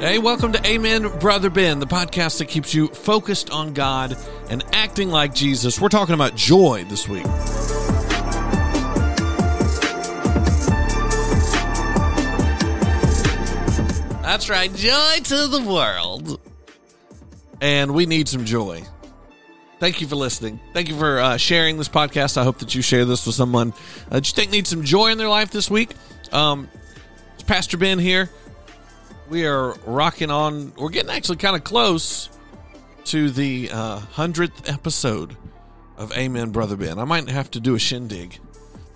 Hey, welcome to Amen, Brother Ben, the podcast that keeps you focused on God and acting like Jesus. We're talking about joy this week. That's right, joy to the world. And we need some joy. Thank you for listening. Thank you for uh, sharing this podcast. I hope that you share this with someone uh, that you think needs some joy in their life this week. Um, it's Pastor Ben here we are rocking on. We're getting actually kind of close to the uh, hundredth episode of Amen, Brother Ben. I might have to do a shindig.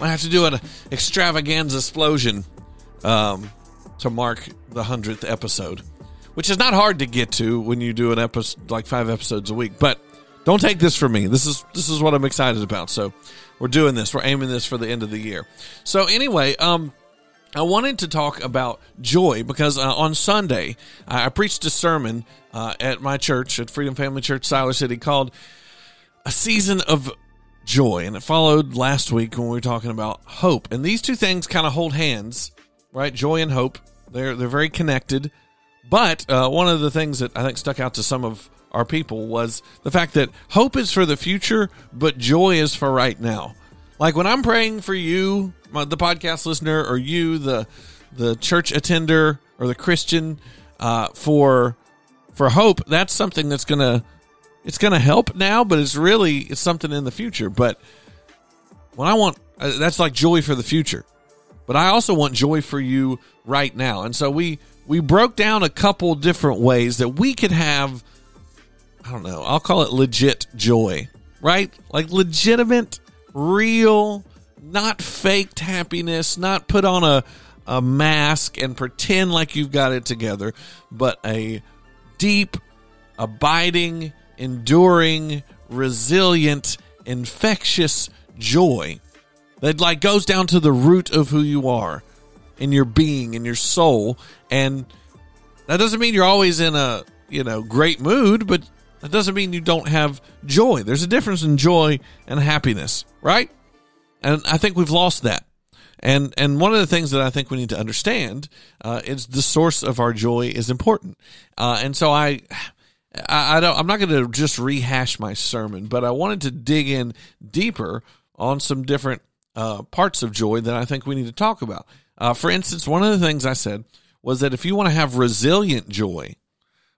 Might have to do an extravaganza explosion um, to mark the hundredth episode, which is not hard to get to when you do an episode like five episodes a week. But don't take this from me. This is this is what I'm excited about. So we're doing this. We're aiming this for the end of the year. So anyway, um, I wanted to talk about joy because uh, on Sunday I preached a sermon uh, at my church at Freedom Family Church, Siler City, called "A Season of Joy," and it followed last week when we were talking about hope. And these two things kind of hold hands, right? Joy and hope. They're they're very connected. But uh, one of the things that I think stuck out to some of our people was the fact that hope is for the future, but joy is for right now. Like when I'm praying for you, the podcast listener, or you, the the church attender or the Christian, uh, for for hope, that's something that's gonna it's gonna help now, but it's really it's something in the future. But when I want uh, that's like joy for the future, but I also want joy for you right now. And so we we broke down a couple different ways that we could have. I don't know. I'll call it legit joy, right? Like legitimate real, not faked happiness, not put on a, a mask and pretend like you've got it together, but a deep, abiding, enduring, resilient, infectious joy that like goes down to the root of who you are in your being in your soul. And that doesn't mean you're always in a you know great mood but that doesn't mean you don't have joy. There's a difference in joy and happiness, right? And I think we've lost that. And and one of the things that I think we need to understand uh, is the source of our joy is important. Uh, and so I, I, I don't. I'm not going to just rehash my sermon, but I wanted to dig in deeper on some different uh, parts of joy that I think we need to talk about. Uh, for instance, one of the things I said was that if you want to have resilient joy,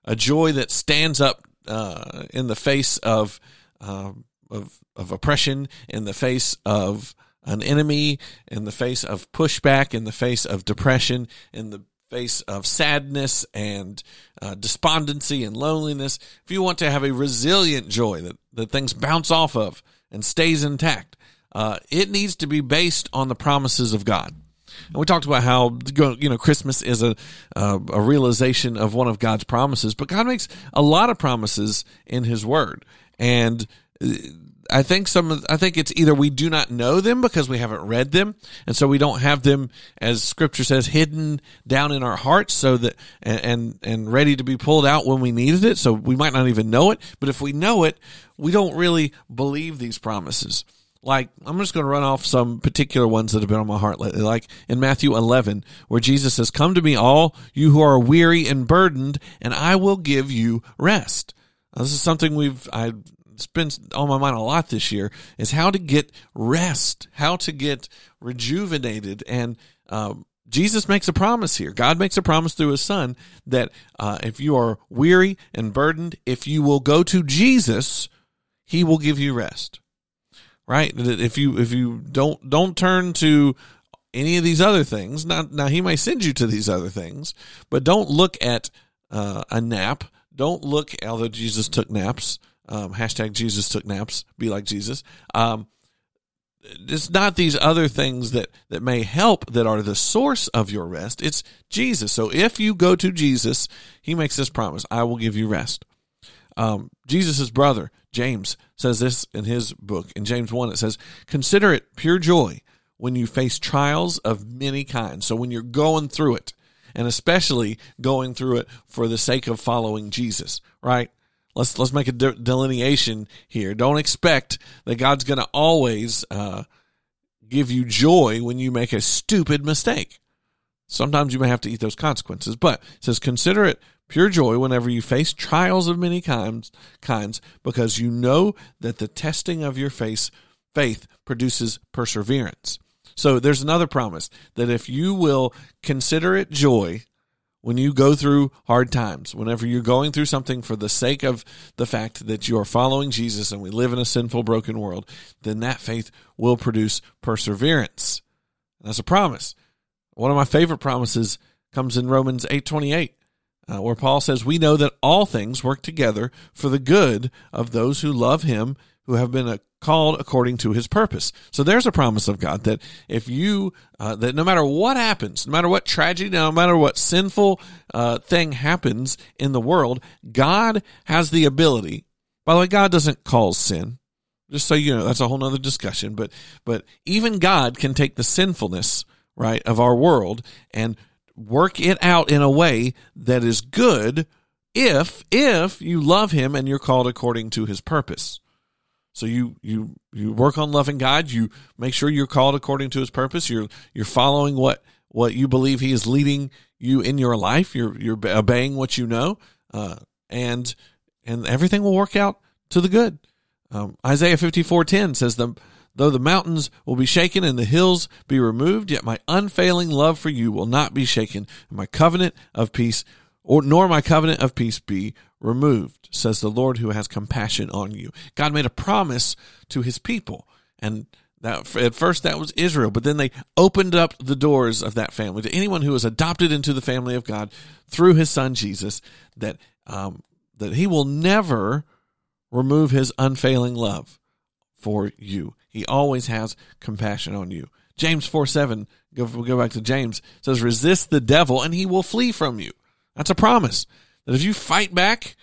a joy that stands up uh, in the face of, uh, of of oppression, in the face of an enemy, in the face of pushback, in the face of depression, in the face of sadness and uh, despondency and loneliness. If you want to have a resilient joy that, that things bounce off of and stays intact, uh, it needs to be based on the promises of God. And we talked about how you know Christmas is a uh, a realization of one of God's promises, but God makes a lot of promises in His Word, and uh, I think some of, I think it's either we do not know them because we haven't read them, and so we don't have them as Scripture says hidden down in our hearts, so that and and, and ready to be pulled out when we needed it. So we might not even know it, but if we know it, we don't really believe these promises. Like, I'm just going to run off some particular ones that have been on my heart lately. Like in Matthew 11, where Jesus says, Come to me, all you who are weary and burdened, and I will give you rest. Now, this is something we've, I, it's been on my mind a lot this year, is how to get rest, how to get rejuvenated. And, um, Jesus makes a promise here. God makes a promise through his son that uh, if you are weary and burdened, if you will go to Jesus, he will give you rest right? If you if you don't don't turn to any of these other things, now now he may send you to these other things, but don't look at uh, a nap. Don't look. Although Jesus took naps, um, hashtag Jesus took naps. Be like Jesus. Um, it's not these other things that that may help that are the source of your rest. It's Jesus. So if you go to Jesus, He makes this promise: "I will give you rest." Um, Jesus' brother, James, says this in his book. In James 1, it says, Consider it pure joy when you face trials of many kinds. So when you're going through it, and especially going through it for the sake of following Jesus, right? Let's let's make a de- delineation here. Don't expect that God's going to always uh, give you joy when you make a stupid mistake. Sometimes you may have to eat those consequences, but it says consider it pure joy whenever you face trials of many kinds, kinds because you know that the testing of your faith, faith produces perseverance. So there's another promise that if you will consider it joy when you go through hard times, whenever you're going through something for the sake of the fact that you are following Jesus and we live in a sinful, broken world, then that faith will produce perseverance. That's a promise. One of my favorite promises comes in Romans 8:28, uh, where Paul says, "We know that all things work together for the good of those who love him, who have been uh, called according to his purpose." So there's a promise of God that if you uh, that no matter what happens, no matter what tragedy, no matter what sinful uh, thing happens in the world, God has the ability. By the way, God doesn't cause sin. Just so you know, that's a whole nother discussion. But but even God can take the sinfulness right of our world and work it out in a way that is good if if you love him and you're called according to his purpose. So you you you work on loving god. You make sure you're called according to his purpose. You're you're following what what you believe he is leading you in your life. You're you're obeying what you know uh, and and everything will work out to the good. Um, isaiah 54:10 says the Though the mountains will be shaken and the hills be removed, yet my unfailing love for you will not be shaken, and my covenant of peace, or nor my covenant of peace be removed, says the Lord who has compassion on you. God made a promise to his people, and that at first that was Israel, but then they opened up the doors of that family to anyone who was adopted into the family of God through his son Jesus, that um, that he will never remove his unfailing love for you. He always has compassion on you. James 4 7, go, go back to James, says, resist the devil and he will flee from you. That's a promise. That if you fight back,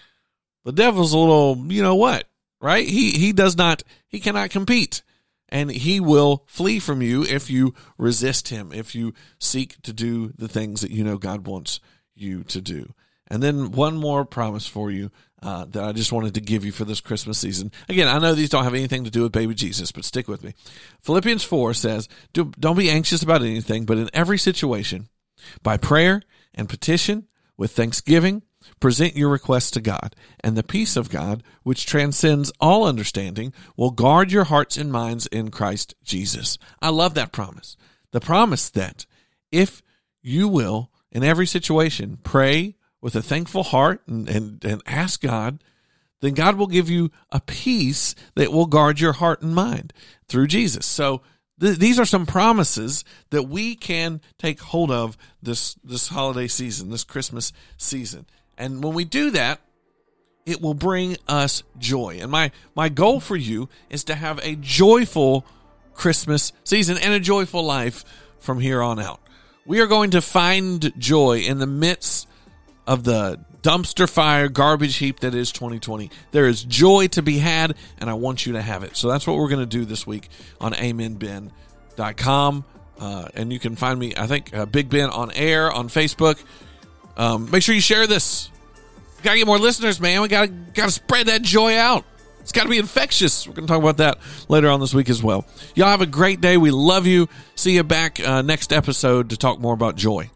the devil's a little, you know what, right? He, he does not, he cannot compete. And he will flee from you if you resist him, if you seek to do the things that you know God wants you to do. And then one more promise for you uh, that I just wanted to give you for this Christmas season. Again, I know these don't have anything to do with baby Jesus, but stick with me. Philippians 4 says, Don't be anxious about anything, but in every situation, by prayer and petition, with thanksgiving, present your requests to God, and the peace of God, which transcends all understanding, will guard your hearts and minds in Christ Jesus. I love that promise. The promise that if you will, in every situation, pray, with a thankful heart and, and, and ask God, then God will give you a peace that will guard your heart and mind through Jesus. So th- these are some promises that we can take hold of this this holiday season, this Christmas season. And when we do that, it will bring us joy. And my my goal for you is to have a joyful Christmas season and a joyful life from here on out. We are going to find joy in the midst of the dumpster fire garbage heap that is 2020. There is joy to be had, and I want you to have it. So that's what we're going to do this week on amenben.com. Uh, and you can find me, I think, uh, Big Ben on air on Facebook. Um, make sure you share this. Gotta get more listeners, man. We gotta gotta spread that joy out. It's got to be infectious. We're going to talk about that later on this week as well. Y'all have a great day. We love you. See you back uh, next episode to talk more about joy.